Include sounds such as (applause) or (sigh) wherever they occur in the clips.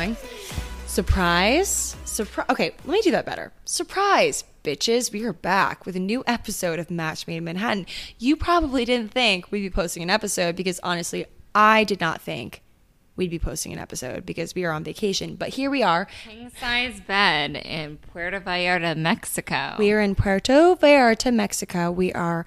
going. Surprise. Surprise. Okay, let me do that better. Surprise, bitches. We are back with a new episode of Match Made in Manhattan. You probably didn't think we'd be posting an episode because honestly, I did not think we'd be posting an episode because we are on vacation. But here we are. King size bed in Puerto Vallarta, Mexico. We are in Puerto Vallarta, Mexico. We are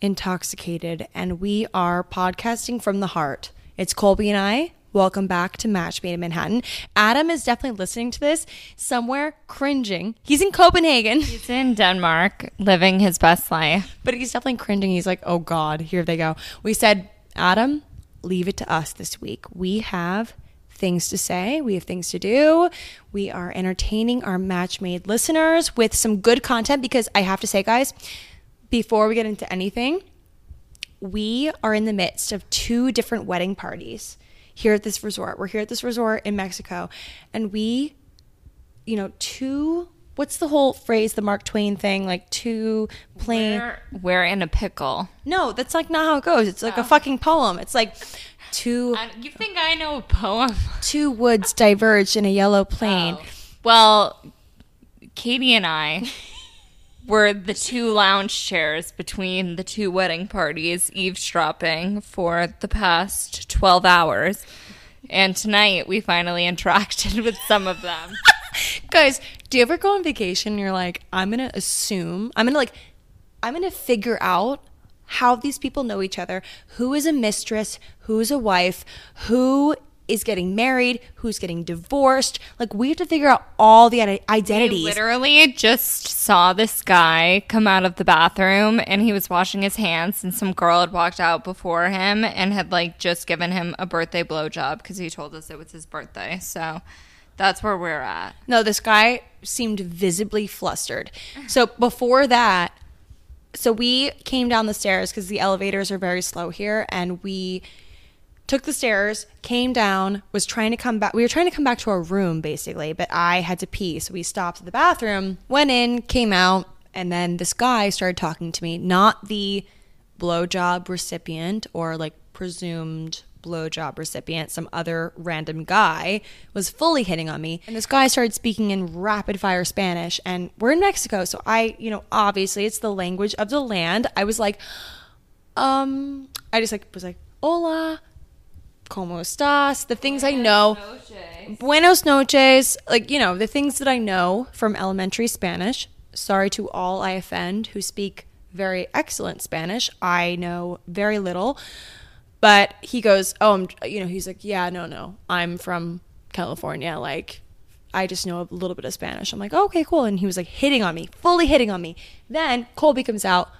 intoxicated and we are podcasting from the heart. It's Colbie and I. Welcome back to Match Made in Manhattan. Adam is definitely listening to this somewhere cringing. He's in Copenhagen, He's in Denmark, living his best life. but he's definitely cringing. He's like, oh God, here they go. We said, Adam, leave it to us this week. We have things to say, we have things to do. We are entertaining our Match Made listeners with some good content because I have to say, guys, before we get into anything, we are in the midst of two different wedding parties here at this resort. We're here at this resort in Mexico, and we, you know, two. What's the whole phrase, the Mark Twain thing? Like two plain. We're, we're in a pickle. No, that's like not how it goes. It's like a oh. fucking poem. It's like two (laughs) I- you think I know a poem? (laughs) two woods diverged in a yellow plain. Oh. Well, Katy and I (laughs) were the two lounge chairs between the two wedding parties, eavesdropping for the past 12 hours. And tonight we finally (laughs) interacted with some of them. (laughs) Guys, do you ever go on vacation and you're like, I'm gonna assume, I'm gonna like, I'm gonna figure out how these people know each other, who is a mistress, who is a wife, who is getting married, who's getting divorced. Like we have to figure out all the ide- We identities. literally just saw this guy come out of the bathroom and he was washing his hands and some girl had walked out before him and had like just given him a birthday blowjob because he told us it was his birthday. So that's where we're at. No, this guy seemed visibly flustered. So before that, so we came down the stairs because the elevators are very slow here, and we took the stairs, came down, was trying to come back. We were trying to come back to our room basically, but I had to pee, so we stopped at the bathroom, went in, came out, and then this guy started talking to me, not the blowjob recipient or like presumed blowjob recipient, some other random guy was fully hitting on me. And this guy started speaking in rapid fire Spanish. And we're in Mexico. So I, you know, obviously it's the language of the land. I was like, um, I just like was like, hola, como estás? The things I know. Buenos noches. Like, you know, the things that I know from elementary Spanish. Sorry to all I offend who speak very excellent Spanish. I know very little. But he goes, Oh, I'm, you know, he's like, Yeah, no, no. I'm from California. Like, I just know a little bit of Spanish. I'm like, oh, Okay, cool. And he was like hitting on me, fully hitting on me. Then Colbie comes out.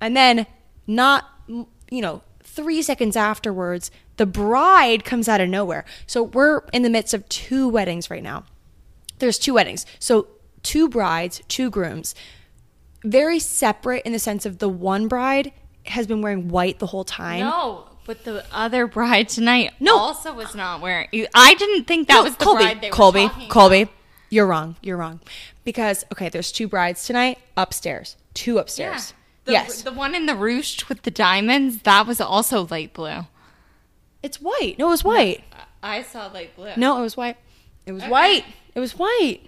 And then, not, you know, three seconds afterwards, the bride comes out of nowhere. So we're in the midst of two weddings right now. There's two weddings. So two brides, two grooms. Very separate in the sense of the one bride has been wearing white the whole time. No, but the other bride tonight No. also was not wearing. I didn't think that No, was the Colbie. bride they were Colbie. talking Colbie. about. You're wrong. You're wrong. Because okay, there's two brides tonight upstairs. Two upstairs. The, yes. the one in the roost with the diamonds that was also light blue. it's white. No, it was white. I saw light blue. No, it was white. It was white. It was white.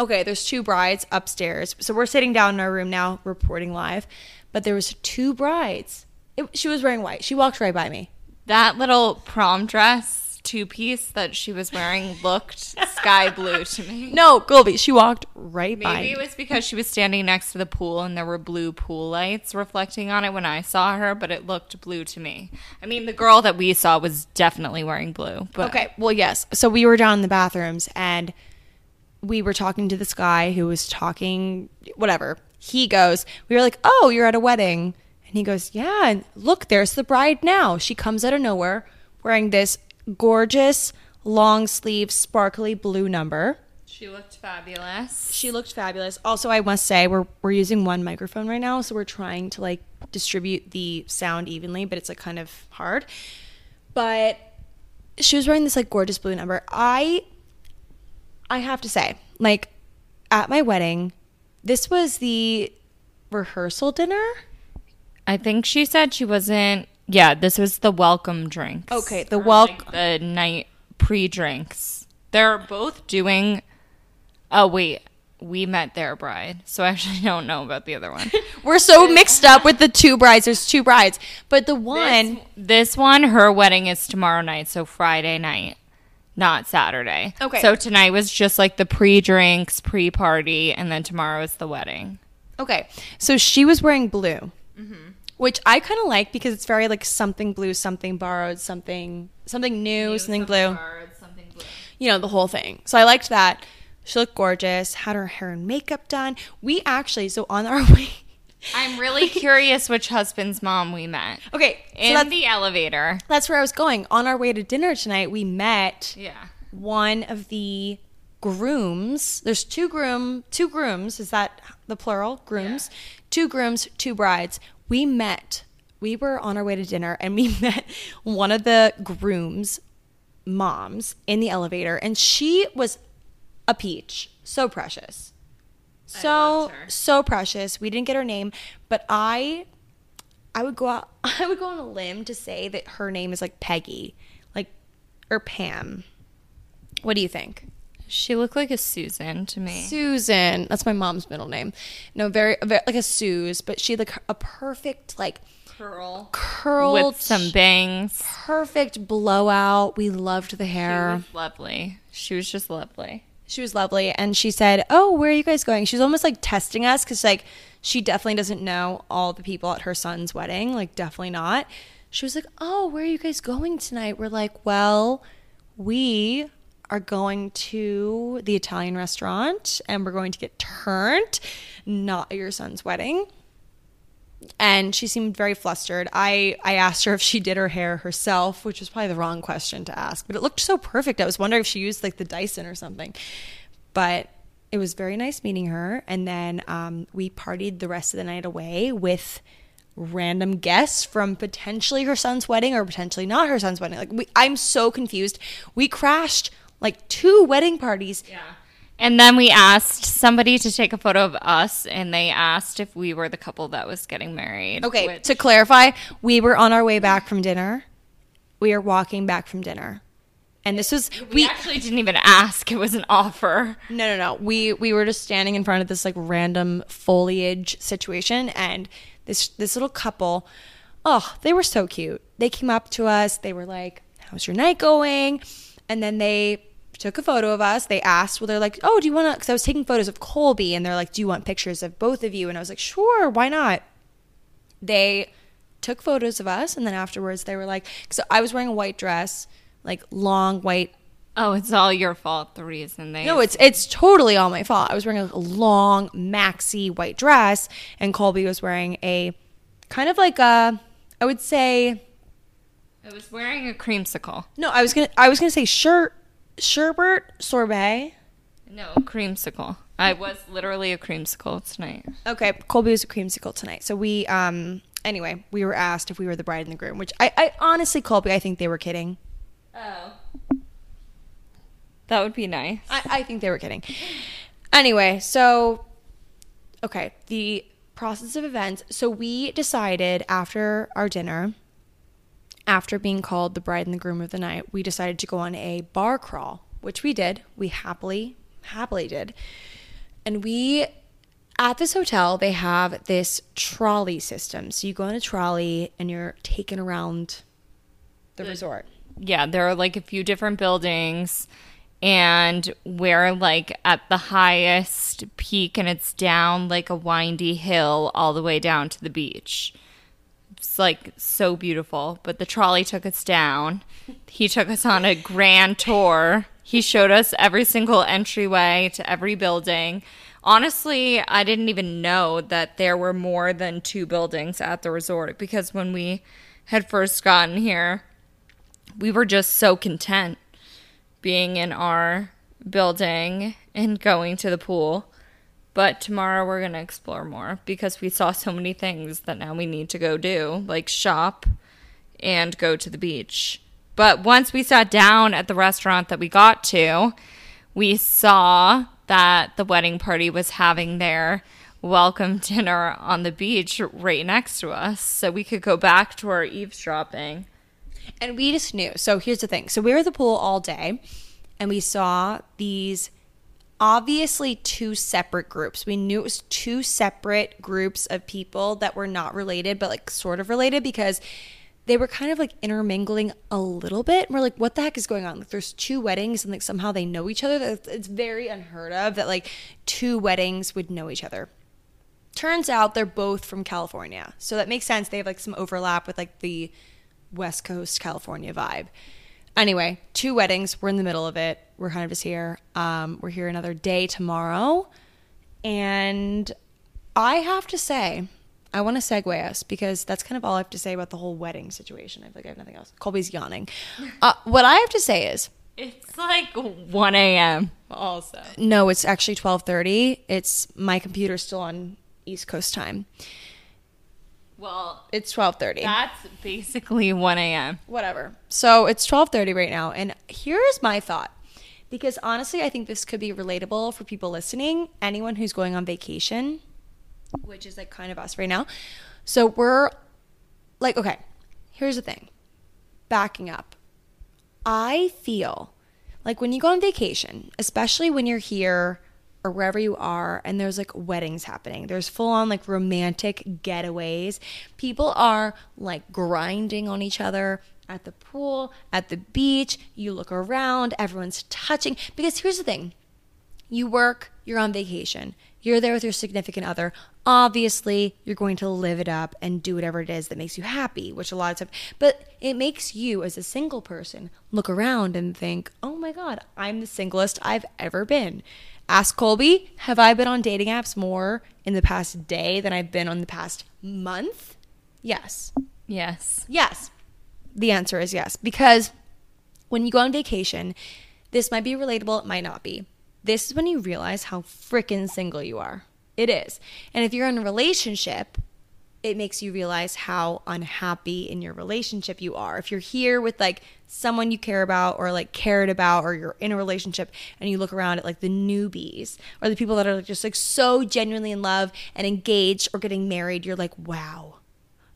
Okay, there's two brides upstairs. So we're sitting down in our room now, reporting live. But there was two brides. It, she was wearing white. She walked right by me. That little prom dress two piece that she was wearing looked sky blue to me. (laughs) No, Colbie, she walked right by Maybe it was because she was standing next to the pool and there were blue pool lights reflecting on it when I saw her, but it looked blue to me. I mean, the girl that we saw was definitely wearing blue. But Okay, well, yes. So we were down in the bathrooms and we were talking to this guy who was talking, whatever. He goes, We were like, Oh, you're at a wedding. And he goes, Yeah, and look, there's the bride now. She comes out of nowhere wearing this gorgeous, long sleeve, sparkly blue number. she looked fabulous. She looked fabulous. Also, I must say we're we're using one microphone right now, so we're trying to like distribute the sound evenly, but it's like kind of hard. But she was wearing this like gorgeous blue number. I I have to say, like at my wedding, this was the rehearsal dinner. I think she said she wasn't. Yeah, this was the welcome drinks. Okay, the welcome like, the night pre drinks. They're both doing. Oh wait, we met their bride, so I actually (laughs) don't know about the other one. (laughs) We're so mixed up with the two brides. There's two brides, but the one. This one, her wedding is tomorrow night, so Friday night, not Saturday. Okay. So tonight was just like the pre-drinks, pre-party, and then tomorrow is the wedding. Okay, so she was wearing blue, mm-hmm. Which I kind of like because it's very like something blue, something borrowed, something something new, something blue. You know the whole thing. So I liked that. She looked gorgeous. Had her hair and makeup done. We actually so on our (laughs) way. I'm really curious which husband's mom we met. Okay, In that's, the elevator. that's where I was going. On our way to dinner tonight, we met Yeah. one of the grooms. There's two groom, two grooms. Is that the plural? Grooms. Two grooms, two brides. We met. We were on our way to dinner and we (laughs) met one of the grooms' moms in the elevator and she was a peach. So precious. So so precious. We didn't get her name, but I I would go out (laughs) I would go on a limb to say that her name is like Peggy. Like or Pam. What do you think? She looked like a Susan to me. Susan. That's my mom's middle name. No, very, very like a Suze, but she had like a perfect like Curl. curled With some bangs. perfect blowout. We loved the She hair. was lovely. She was just lovely. She was lovely and she said, "Oh, where are you guys going?" She was almost like testing us cuz like she definitely doesn't know all the people at her son's wedding, like definitely not. She was like, "Oh, where are you guys going tonight?" We're like, "Well, we are going to the Italian restaurant and we're going to get turned, not your son's wedding." and she seemed very flustered. I I asked her if she did her hair herself, which was probably the wrong question to ask, but it looked so perfect. I was wondering if she used like the Dyson or something. But it was very nice meeting her, and then um, we partied the rest of the night away with random guests from potentially her son's wedding or potentially not her son's wedding. Like we, I'm so confused. We crashed like two wedding parties. Yeah. And then we asked somebody to take a photo of us, and they asked if we were the couple that was getting married. Okay, which- to clarify, we were on our way back from dinner. We are walking back from dinner. And this was we, we actually didn't even ask. It was an offer. no no no. We we were just standing in front of this like random foliage situation and this this little couple, oh, they were so cute. They came up to us, they were like, How's your night going? And then they took a photo of us. They asked, well, they're like, oh, do you want to? Because I was taking photos of Colbie, and they're like, do you want pictures of both of you? And I was like, sure, why not? They took photos of us, and then afterwards they were like, so I was wearing a white dress, like long white. Oh, it's all your fault. The reason they No, it's it's totally all my fault. I was wearing a long maxi white dress, and Colbie was wearing a kind of like a, I would say, I was wearing a creamsicle. no, I was gonna I was gonna say shirt, sherbet sorbet. No, creamsicle. I was literally a creamsicle tonight. Okay, Colbie was a creamsicle tonight. So we, um, anyway, we were asked if we were the bride and the groom, which I, I honestly, Colbie, I think they were kidding. Oh. That would be nice. I, I think they were kidding. Anyway, so, okay, the process of events. So we decided after our dinner, after being called the bride and the groom of the night, we decided to go on a bar crawl, which we did. We happily, happily did. And we, at this hotel, they have this trolley system. So you go on a trolley and you're taken around the resort. yeah, there are like a few different buildings, and we're like at the highest peak, and it's down like a windy hill all the way down to the beach. It's like so beautiful. But the trolley took us down. He took us on a grand tour. He showed us every single entryway to every building. Honestly, I didn't even know that there were more than two buildings at the resort because when we had first gotten here, we were just so content being in our building and going to the pool. But tomorrow we're going to explore more because we saw so many things that now we need to go do, like shop and go to the beach. But once we sat down at the restaurant that we got to, we saw that the wedding party was having their welcome (laughs) dinner on the beach right next to us. So we could go back to our eavesdropping. And we just knew. So here's the thing. So we were at the pool all day. and we saw these obviously two separate groups. We knew it was two separate groups of people that were not related, but like sort of related because they were kind of like intermingling a little bit. And we're like, what the heck is going on? Like, there's two weddings and like somehow they know each other. It's- It's very unheard of that like two weddings would know each other. Turns out they're both from California. So that makes sense. They have like some overlap with like the West Coast California vibe. Anyway, two weddings. We're in the middle of it. We're kind of just here. Um, we're here another day tomorrow. And I have to say, I want to segue us because that's kind of all I have to say about the whole wedding situation. I feel like I have nothing else. Colbie's yawning. (laughs) Uh, what I have to say is, It's like 1 a.m. Also. no, it's actually twelve thirty. It's my computer's still on East Coast time. Well, It's twelve thirty. that's basically 1 a.m. whatever. So it's 12:30 right now and here's my thought. Because honestly, I think this could be relatable for people listening, anyone who's going on vacation, which is like kind of us right now. So we're like okay, here's the thing. Backing up. I feel like when you go on vacation, especially when you're here or wherever you are and there's like weddings happening, there's full on like romantic getaways. People are like grinding on each other at the pool, at the beach. You look around, everyone's touching. Because here's the thing you work, you're on vacation, you're there with your significant other. Obviously, you're going to live it up and do whatever it is that makes you happy, which a lot of times, but it makes you as a single person look around and think, oh my God, I'm the singlest I've ever been. Ask Colbie, have I been on dating apps more in the past day than I've been on the past month? Yes. Yes. Yes. The answer is yes. Because when you go on vacation, this might be relatable, it might not be. This is when you realize how freaking single you are. It is. And if you're in a relationship, it makes you realize how unhappy in your relationship you are. If you're here with like someone you care about or like cared about or you're in a relationship and you look around at like the newbies or the people that are like just like so genuinely in love and engaged or getting married, you're like, wow,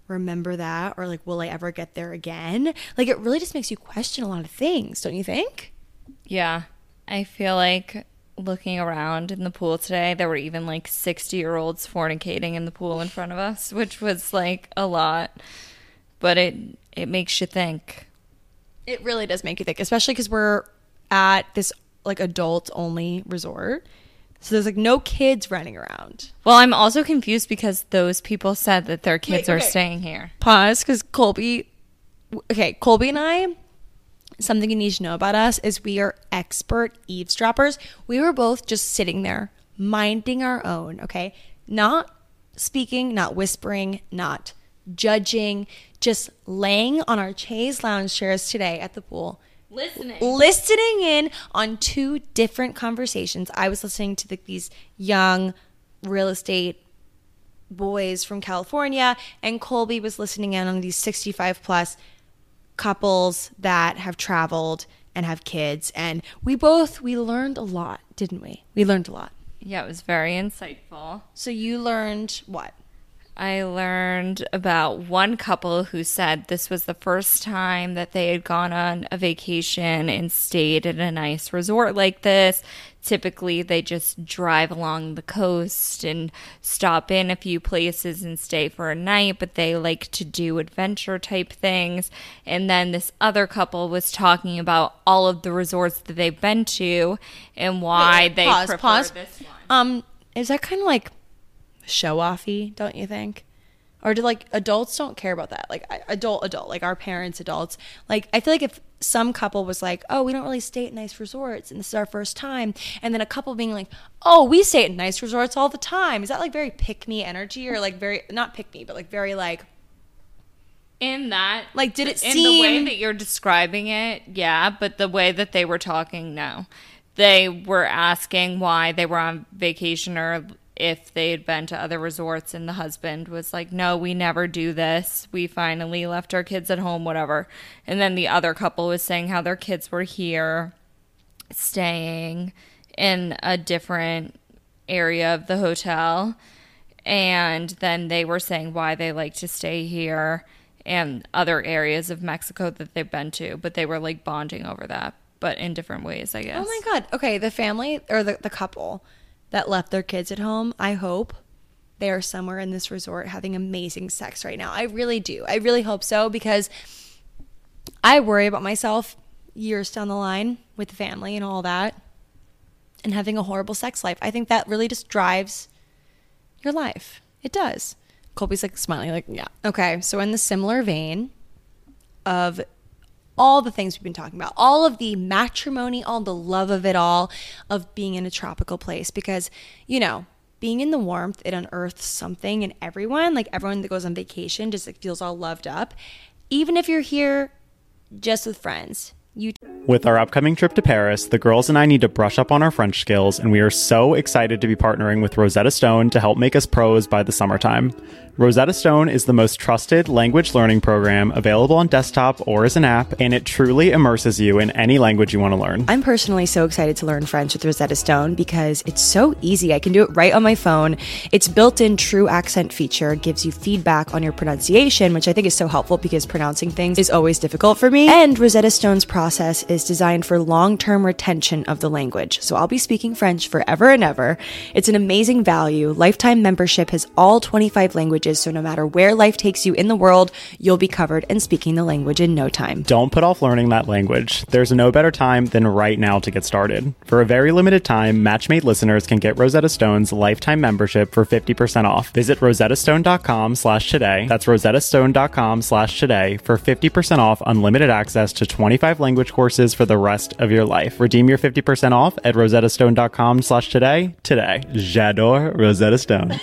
remember that? Or like, will I ever get there again? Like, it really just makes you question a lot of things, don't you think? Yeah. I feel like looking around in the pool today, there were even like 60 year olds fornicating in the pool in front of us, which was like a lot. But it it makes you think. It really does make you think, especially because we're at this like adult only resort. So there's like no kids running around. Well, I'm also confused because those people said that their kids Wait, are staying here. Pause because Colbie, okay, Colbie and I, something you need to know about us is we are expert eavesdroppers. We were both just sitting there minding our own, okay? Not speaking, not whispering, not judging, just laying on our chaise lounge chairs today at the pool Listening. listening in on two different conversations. I was listening to the, these young real estate boys from California, and Colbie was listening in on these 65 plus couples that have traveled and have kids. And we both, we learned a lot, didn't we? We learned a lot. Yeah, it was very insightful. So you learned what? I learned about one couple who said this was the first time that they had gone on a vacation and stayed at a nice resort like this. Typically, they just drive along the coast and stop in a few places and stay for a night, but they like to do adventure type things. And then this other couple was talking about all of the resorts that they've been to and why Wait, they pause, prefer pause. this one. Um, is that kind of like show offy, don't you think? Or do like adults don't care about that? Like adult, adult, like our parents, adults. Like I feel like if some couple was like, "Oh, we don't really stay at nice resorts, and this is our first time," and then a couple being like, "Oh, we stay at nice resorts all the time," is that like very pick me energy or like very not pick me, but like very like in that Like, did it in the way that you're describing it yeah but the way that they were talking no they were asking why they were on vacation or if they had been to other resorts and the husband was like no we never do this we finally left our kids at home whatever and then the other couple was saying how their kids were here staying in a different area of the hotel and then they were saying why they like to stay here and other areas of Mexico that they've been to, but they were like bonding over that. but in different ways, I guess. Oh my god. Okay, the family or the, the couple that left their kids at home, I hope they are somewhere in this resort having amazing sex right now. I really do. I really hope so because I worry about myself years down the line with the family and all that and having a horrible sex life. I think that really just drives your life. It does. Colbie's like smiling, like, yeah. Okay, so in the similar vein of all the things we've been talking about, all of the matrimony, all the love of it all, of being in a tropical place, because, you know, being in the warmth, it unearths something in everyone. Like everyone that goes on vacation just like feels all loved up. Even if you're here just with friends, you With our upcoming trip to Paris, the girls and I need to brush up on our French skills, and we are so excited to be partnering with Rosetta Stone to help make us pros by the summertime. Rosetta Stone is the most trusted language learning program available on desktop or as an app, and it truly immerses you in any language you want to learn. I'm personally so excited to learn French with Rosetta Stone because it's so easy. I can do it right on my phone. Its built in true accent feature gives you feedback on your pronunciation, which I think is so helpful because pronouncing things is always difficult for me. And Rosetta Stone's process is designed for long term retention of the language. So I'll be speaking French forever and ever. It's an amazing value. Lifetime membership has all 25 languages, so no matter where life takes you in the world, you'll be covered and speaking the language in no time. Don't put off learning that language. There's no better time than right now to get started. For a very limited time, Matchmade listeners can get Rosetta Stone's lifetime membership for 50% off. Visit rosettastone.com slash today. That's rosettastone.com slash today for 50% off unlimited access to 25 language courses for the rest of your life. Redeem your 50% off at rosettastone.com slash today today. J'adore Rosetta Stone.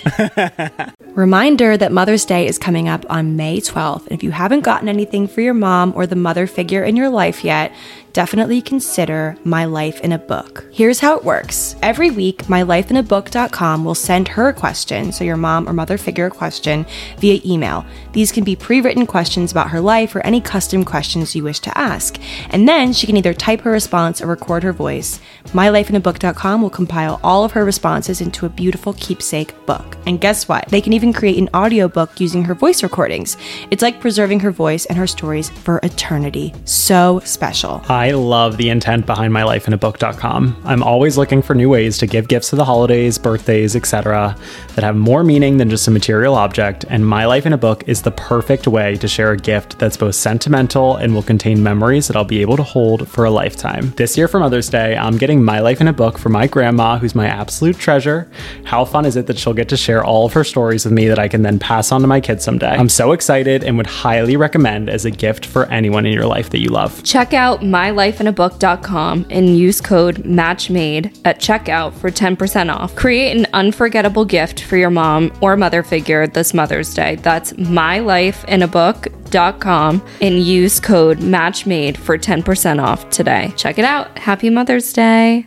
(laughs) Reminder that Mother's Day is coming up on May 12th. And if you haven't gotten anything for your mom or the mother figure in your life yet, definitely consider My Life in a Book. Here's how it works. Every week, mylifeinabook.com will send her a question, so your mom or mother figure a question, via email. These can be pre written questions about her life or any custom questions you wish to ask. And then she can either type her response or record her voice. MyLifeInABook.com will compile all of her responses into a beautiful keepsake book. And guess what? They can even create an audiobook using her voice recordings. It's like preserving her voice and her stories for eternity. So special. I love the intent behind mylifeinabook.com. I'm always looking for new ways to give gifts to the holidays, birthdays, etc. that have more meaning than just a material object, and My Life in a Book is the perfect way to share a gift that's both sentimental and will contain memories that I'll be able to hold for a lifetime. This year for Mother's Day, I'm getting My Life in a Book for my grandma, who's my absolute treasure. How fun is it that she'll get to share all of her stories with me that I can then pass on to my kids someday? I'm so excited and would highly recommend as a gift for anyone in your life that you love. Check out mylifeinabook.com and use code MATCHMADE at checkout for 10% off. Create an unforgettable gift for your mom or mother figure this Mother's Day. That's mylifeinabook.com and use code MATCHMADE for 10% off today. Check it out. Happy Mother's Day.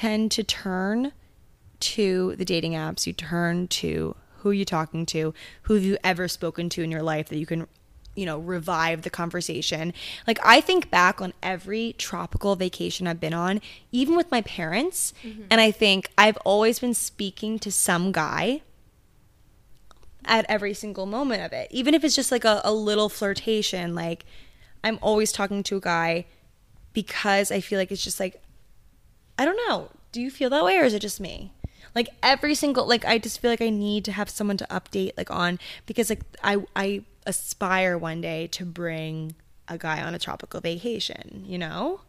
Tend to turn to the dating apps. You turn to who you're talking to, who have you ever spoken to in your life that you can, you know, revive the conversation. Like I think back on every tropical vacation I've been on, even with my parents, mm-hmm. and I think I've always been speaking to some guy at every single moment of it. Even if it's just like a, a little flirtation, like I'm always talking to a guy because I feel like it's just like I don't know. Do you feel that way or is it just me? Like every single like I just feel like I need to have someone to update like on because like I I aspire one day to bring a guy on a tropical vacation, you know?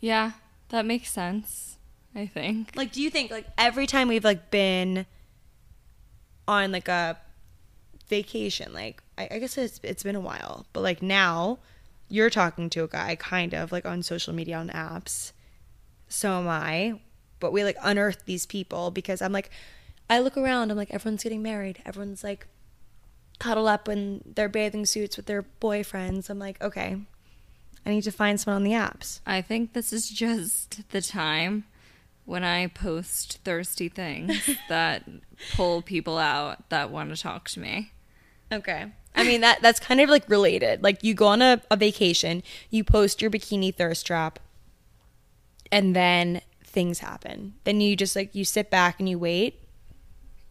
Yeah, that makes sense. I think. Like, do you think like every time we've like been on like a vacation, like I, I guess it's it's been a while, but like now you're talking to a guy kind of like on social media on apps. So am I, but we like unearth these people because I'm like, I look around, I'm like everyone's getting married, everyone's like cuddle up in their bathing suits with their boyfriends. I'm like, okay, I need to find someone on the apps. I think this is just the time when I post thirsty things (laughs) that pull people out that want to talk to me. Okay. I mean that that's kind of like related. Like you go on a, a vacation, you post your bikini thirst trap, and then things happen. Then you just like you sit back and you wait.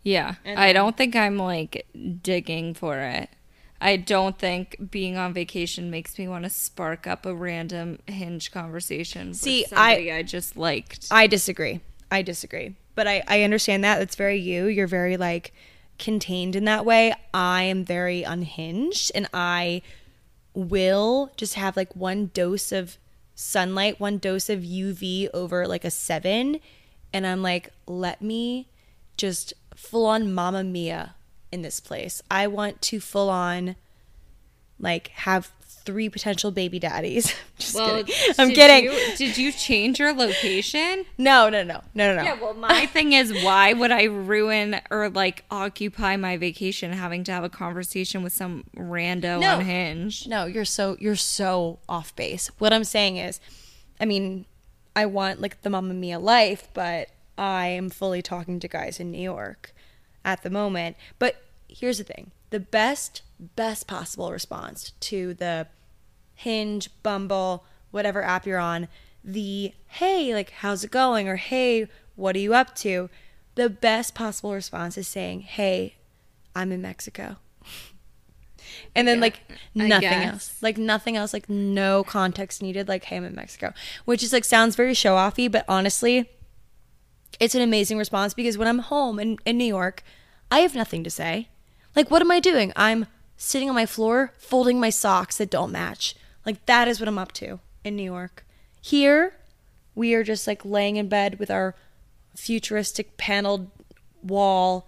Yeah. And I don't think I'm like digging for it. I don't think being on vacation makes me want to spark up a random hinge conversation See, with somebody I, just liked. I disagree. I disagree. But I, I understand that. That's very you. You're very like contained in that way. I am very unhinged and I will just have like one dose of sunlight, one dose of UV over like a seven. And I'm like, let me just full on Mamma Mia in this place. I want to full on like have three potential baby daddies. (laughs) just kidding. I'm did kidding. You, did you change your location? No, no, no, no, no, no. Yeah, well, my thing is, why would I ruin or like occupy my vacation having to have a conversation with some rando No. on Hinge? No, you're so you're so off base. What I'm saying is, I mean, I want like the Mamma Mia life, but I am fully talking to guys in New York at the moment. But here's the thing: the best, best possible response to the Hinge, Bumble, whatever app you're on, the hey, like how's it going, or hey, what are you up to? The best possible response is saying, hey, I'm in Mexico. (laughs) And then like nothing else. Like nothing else, like no context needed, like hey I'm in Mexico. Which is like sounds very show offy, but honestly, it's an amazing response because when I'm home in, in New York, I have nothing to say. Like what am I doing? I'm sitting on my floor folding my socks that don't match. Like that is what I'm up to in New York. Here, we are just like laying in bed with our futuristic paneled wall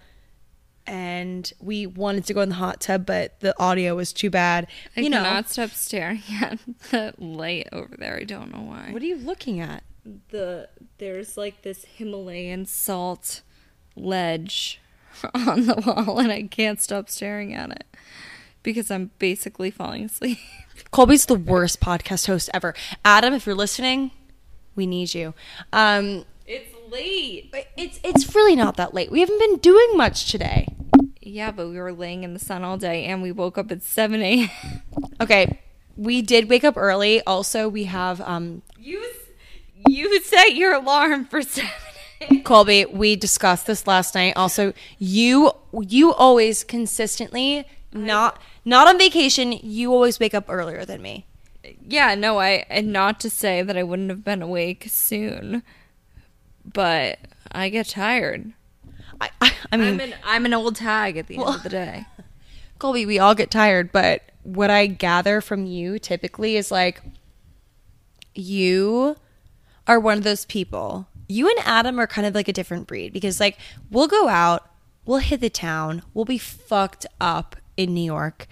and we wanted to go in the hot tub but the audio was too bad. I you know, cannot stop staring (laughs) at the light over there. I don't know why. what are you looking at? the there's like this Himalayan salt ledge (laughs) on the wall, and I can't stop staring at it because I'm basically falling asleep. (laughs) Colbie's the worst podcast host ever. Adam, if you're listening, we need you. Um, It's late. it's it's really not that late. We haven't been doing much today. Yeah, but we were laying in the sun all day, and we woke up at seven a.m. (laughs) Okay, we did wake up early. Also, we have um, You you set your alarm for seven. (laughs) Colbie. We discussed this last night. Also, you you always consistently not not on vacation. You always wake up earlier than me. Yeah, no, I and not to say that I wouldn't have been awake soon, but I get tired. I I, I mean, I'm an I'm an old tag at the end of the day. (laughs) Colbie, we all get tired, but what I gather from you typically is like you are one of those people. You and Adam are kind of like a different breed because like we'll go out, we'll hit the town, we'll be fucked up in New York.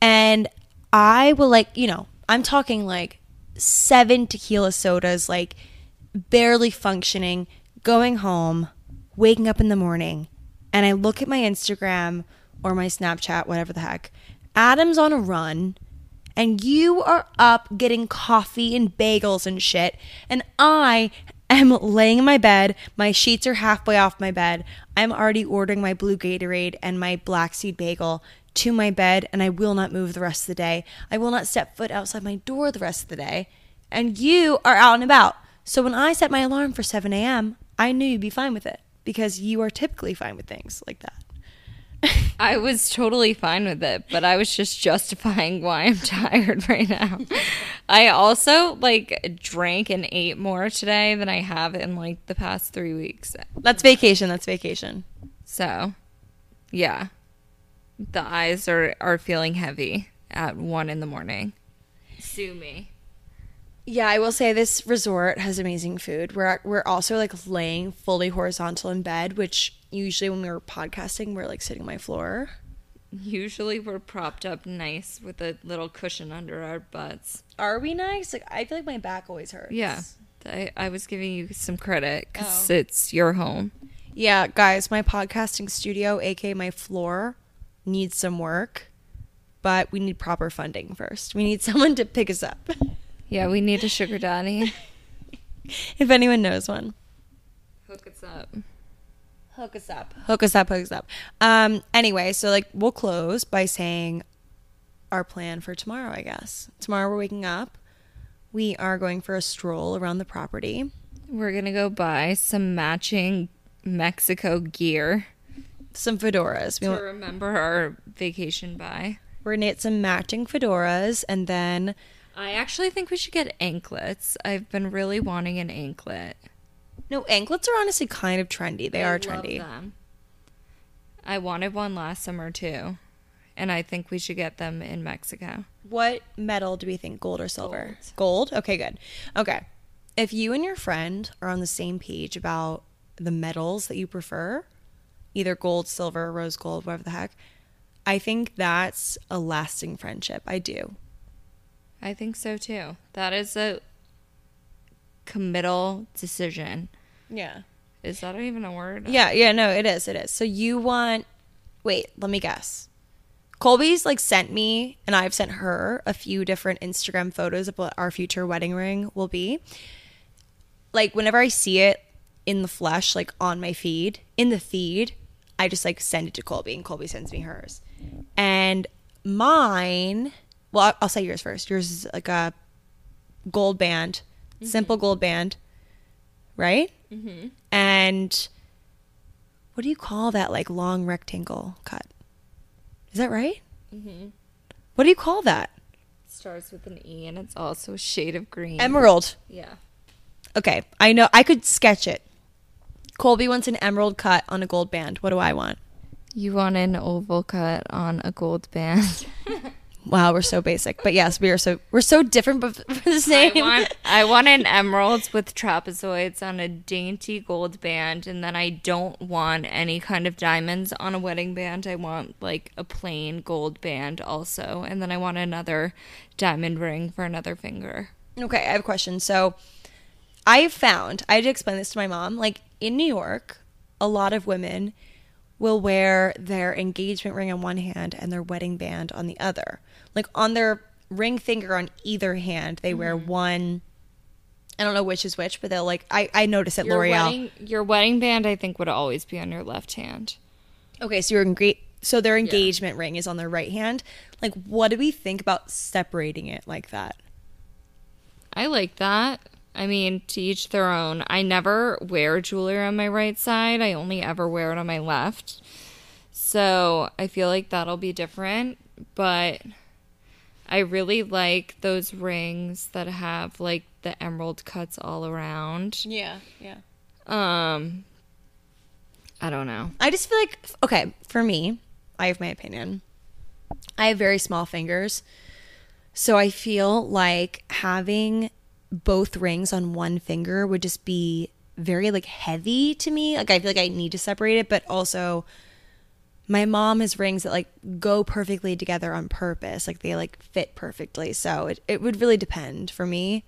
And I will like, you know, I'm talking like seven tequila sodas, like barely functioning, going home, waking up in the morning, and I look at my Instagram or my Snapchat, whatever the heck. Adam's on a run, and you are up getting coffee and bagels and shit, and I am laying in my bed. My sheets are halfway off my bed. I'm already ordering my blue Gatorade and my black seed bagel to my bed, and I will not move the rest of the day. I will not step foot outside my door the rest of the day. And you are out and about. So when I set my alarm for 7 a.m., I knew you'd be fine with it because you are typically fine with things like that. (laughs) I was totally fine with it, but I was just justifying why I'm (laughs) tired right now. I also like drank and ate more today than I have in like the past three weeks. That's vacation. That's vacation. So, yeah, the eyes are are feeling heavy at one in the morning. Sue me. Yeah, I will say this resort has amazing food. We're we're also like laying fully horizontal in bed, which usually when we were podcasting, we're like sitting on my floor. Usually we're propped up nice with a little cushion under our butts. Are we nice? Like I feel like my back always hurts. Yeah. I, I was giving you some credit because Oh. it's your home. Yeah, guys, my podcasting studio, aka my floor, needs some work, but we need proper funding first. We need (laughs) someone to pick us up. Yeah, we need a sugar daddy. (laughs) if anyone knows one. Hook us up. Hook us up. Hook us up, hook us up. Um anyway, so like we'll close by saying our plan for tomorrow, I guess. Tomorrow we're waking up. We are going for a stroll around the property. We're going to go buy some matching Mexico gear Some fedoras. We to want, remember our vacation by. we're gonna get some matching fedoras and then I actually think we should get anklets. I've been really wanting an anklet. No anklets are honestly kind of trendy. They I are love trendy. them. I wanted one last summer too. And I think we should get them in Mexico. What metal do we think? Gold or silver? Gold. Okay, good. Okay. If you and your friend are on the same page about the metals that you prefer, either gold, silver, rose gold, whatever the heck, I think that's a lasting friendship. I do. I think so too. That is a committal decision. Yeah. Is that even a word? Yeah, yeah, no, it is. It is. So you want Wait, let me guess. Colbie's like sent me and I've sent her a few different Instagram photos of what our future wedding ring will be. Like whenever I see it in the flesh, like on my feed, in the feed, I just like send it to Colbie and Colbie sends me hers. And mine, well, I'll- say yours first. Yours is like a gold band, mm-hmm. simple gold band, right? Mm-hmm. And what do you call that like long rectangle cut? Is that right? Mm-hmm. What do you call that? starts with an E and it's also a shade of green. Emerald. yeah. Okay, I know. I could sketch it. Colbie wants an emerald cut on a gold band. What do I want? You want an oval cut on a gold band. (laughs) Wow, we're so basic. But yes, we are so we're so different, but (laughs) we're the same. I want (laughs) I want an emeralds with trapezoids on a dainty gold band and then I don't want any kind of diamonds on a wedding band. I want like a plain gold band also and then I want another diamond ring for another finger. Okay, I have a question. So I've found, I had to explain this to my mom, like in New York, a lot of women will wear their engagement ring on one hand and their wedding band on the other. Like on their ring finger on either hand, they wear mm-hmm. one. I don't know which is which, but they'll like, I, I noticed at Your L'Oreal. wedding your wedding band I think would always be on your left hand. Okay, so your enga- so their engagement ring is on their right hand. Like, what do we think about separating it like that? I like that. I mean, to each their own. I never wear jewelry on my right side. I only ever wear it on my left. So I feel like that'll be different. But I really like those rings that have like the emerald cuts all around. Yeah, yeah. Um, I don't know. I just feel like okay, for me, I have my opinion. I have very small fingers. So I feel like having both rings on one finger would just be very like heavy to me. Like I feel like I need to separate it, but also my mom has rings that like go perfectly together on purpose. Like they like fit perfectly. So it, it would really depend for me.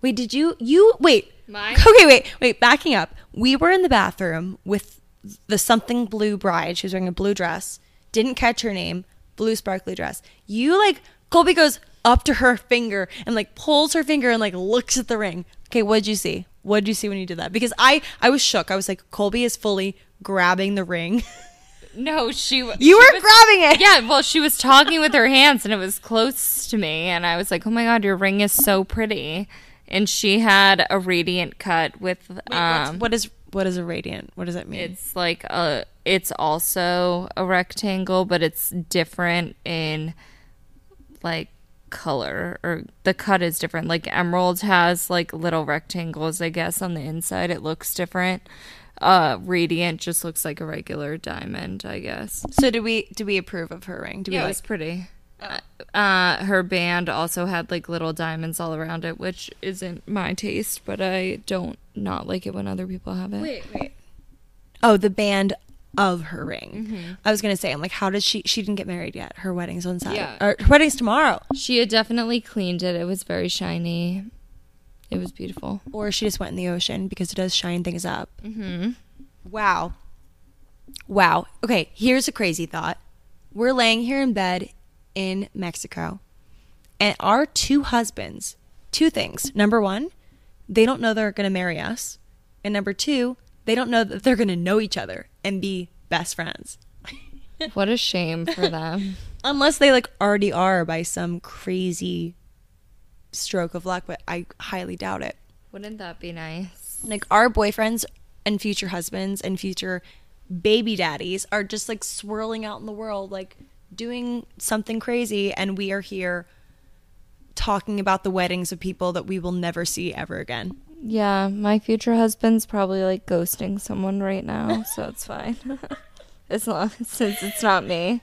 Wait, did you you wait? Mine? Okay, wait, wait, backing up. We were in the bathroom with the something blue bride. She was wearing a blue dress. Didn't catch her name. Blue sparkly dress. You like Colbie goes up to her finger and like pulls her finger and like looks at the ring. Okay, what did you see? What did you see when you did that? Because I I was shook. I was like Colbie is fully grabbing the ring. (laughs) No, she. w- you she were was- grabbing it. Yeah, well, she was talking with her hands and it was close to me. And I was like, oh my God, your ring is so pretty. And she had a radiant cut with, What's- um, what is what is a radiant? What does that mean? it's like a, it's also a rectangle, but it's different in like color or the cut is different. Like emerald has like little rectangles, I guess, on the inside. It looks different. Uh, radiant just looks like a regular diamond, I guess. so do we do we approve of her ring? Do we Yeah, it like was pretty. uh, her band also had like little diamonds all around it, which isn't my taste, but I don't not like it when other people have it. Wait, wait. Oh, the band of her ring. I was gonna say, I'm like, how does she? She didn't get married yet. Her wedding's on Saturday. Yeah. Or her wedding's tomorrow. She had definitely cleaned it. It was very shiny. It was beautiful. Or she just went in the ocean because it does shine things up. Mm-hmm. Wow. Wow. Okay, here's a crazy thought. We're laying here in bed in Mexico, and our two husbands, two things. Number one, they don't know they're going to marry us. And number two, they don't know that they're going to know each other and be best friends. What a shame for them. (laughs) Unless they like already are by some crazy stroke of luck, but I highly doubt it. Wouldn't that be nice? like our boyfriends and future husbands and future baby daddies are just like swirling out in the world like doing something crazy and we are here talking about the weddings of people that we will never see ever again Yeah, my future husband's probably like ghosting someone right now, so it's (laughs) fine. (laughs) as long since it's not me.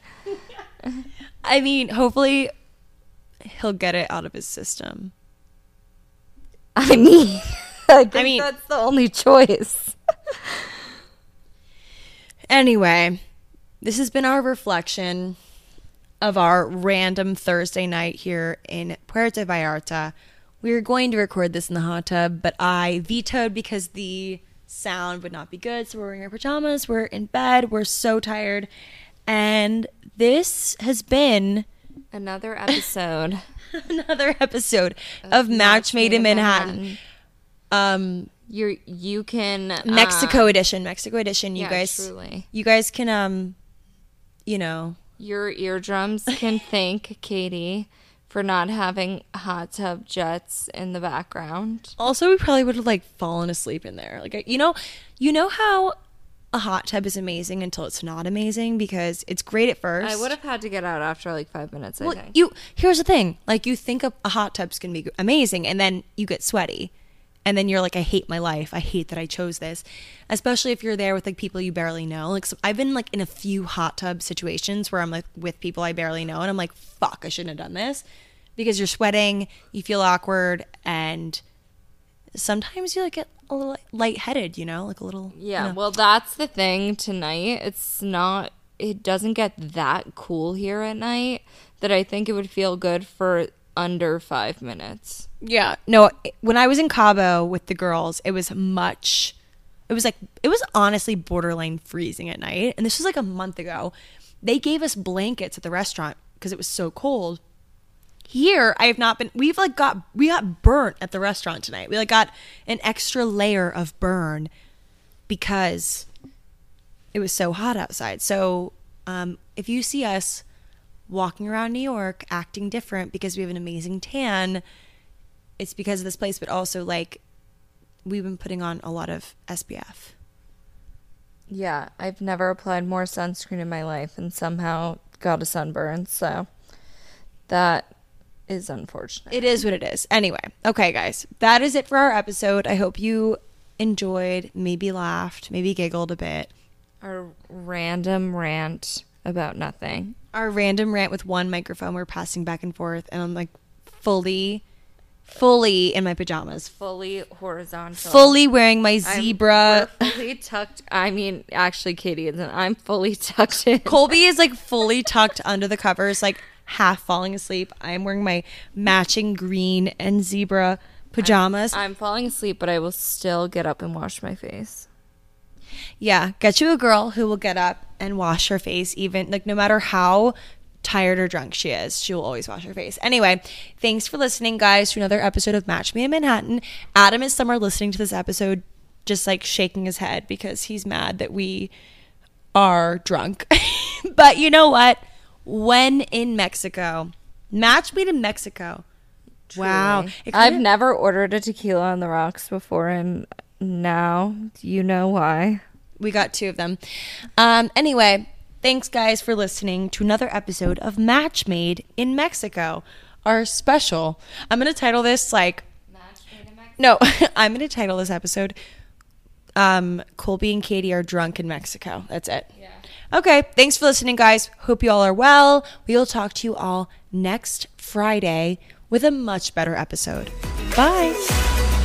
i mean hopefully he'll get it out of his system. I mean, (laughs) I, think mean- that's the only choice. (laughs) anyway this has been our reflection of our random thursday night here in puerto vallarta. We were going to record this in the hot tub but i vetoed because the sound would not be good. So we're wearing our pajamas we're in bed we're so tired. And this has been Another episode. (laughs) another episode of match made in manhattan um You you can uh, mexico edition mexico edition you yeah, guys truly. you guys can um you know your eardrums can (laughs) thank Katy for not having hot tub jets in the background. Also, we probably would have like fallen asleep in there. Like, you know, you know how a hot tub is amazing until it's not amazing because it's great at first. I would have had to get out after like five minutes. I Well, think. you here's the thing. Like, you think a, a hot tub's gonna be amazing, and then you get sweaty, and then you're like, I hate my life. I hate that I chose this. Especially if you're there with like people you barely know. Like, so I've been like in a few hot tub situations where I'm like with people I barely know, and I'm like, fuck, I shouldn't have done this because you're sweating, you feel awkward, and sometimes you like get a little lightheaded, you know, like a little. Yeah, you know. well, that's the thing tonight. It's not, it doesn't get that cool here at night that I think it would feel good for under five minutes. Yeah. No, when I was in Cabo with the girls, it was much it was like it was honestly borderline freezing at night. And this was like a month ago. They gave us blankets at the restaurant because it was so cold. Here, I have not been we've like got we got burnt at the restaurant tonight. We like got an extra layer of burn because it was so hot outside. So, um, if you see us walking around New York acting different because we have an amazing tan, it's because of this place, but also like we've been putting on a lot of SPF. Yeah, I've never applied more sunscreen in my life and somehow got a sunburn. So that is unfortunate. It is what it is. Anyway, okay, guys, that is it for our episode. I hope you enjoyed, maybe laughed, maybe giggled a bit. Our random rant about nothing. Our random rant with one microphone, we're passing back and forth, and I'm like fully, fully in my pajamas, Fully horizontal. fully wearing my I'm- zebra. fully tucked. I mean, actually, Katy isn't. I'm fully tucked in. Colbie (laughs) is like fully tucked under the covers, like half falling asleep. I am wearing my matching green and zebra pajamas. I'm falling asleep, but I will still get up and wash my face. yeah, get you a girl who will get up and wash her face, even like no matter how tired or drunk she is, she will always wash her face. Anyway, thanks for listening, guys, to another episode of Match Made in Manhattan. Adam is somewhere listening to this episode, just like shaking his head because he's mad that we are drunk. (laughs) but you know what? When in Mexico, match made in Mexico. Wow. I've never ordered a tequila on the rocks before, and now you know why. We got two of them. Um, anyway, thanks guys for listening to another episode of Match Made in Mexico, our special. I'm gonna title this like Matchmade in Mexico. no, (laughs) I'm gonna title this episode um, Colbie and Katy are drunk in Mexico. That's it. Yeah. Okay. Thanks for listening, guys. Hope you all are well. We will talk to you all next Friday with a much better episode. Bye.